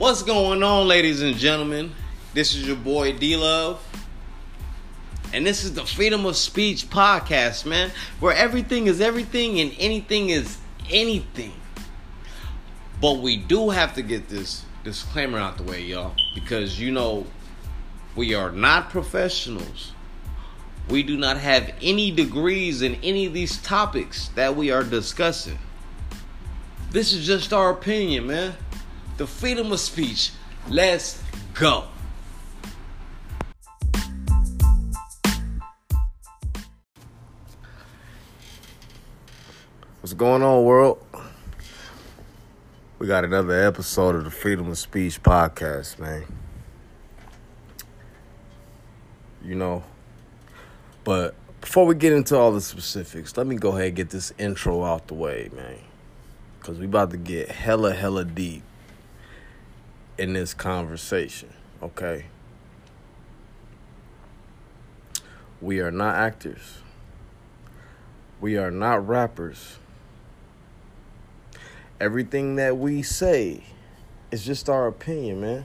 What's going on, ladies and gentlemen? This is your boy D Love. And this is the Freedom of Speech podcast, man, where everything is everything and anything is anything. But we do have to get this disclaimer out the way, y'all, because you know, we are not professionals. We do not have any degrees in any of these topics that we are discussing. This is just our opinion, man. The freedom of speech. Let's go. What's going on, world? We got another episode of the Freedom of Speech podcast, man. You know, but before we get into all the specifics, let me go ahead and get this intro out the way, man. Because we about to get hella, hella deep in this conversation, okay? We are not actors. We are not rappers. Everything that we say is just our opinion, man.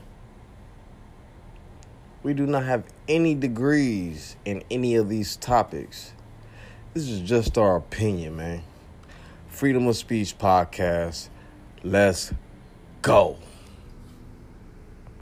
We do not have any degrees in any of these topics. This is just our opinion, man. Freedom of Speech podcast. Let's go.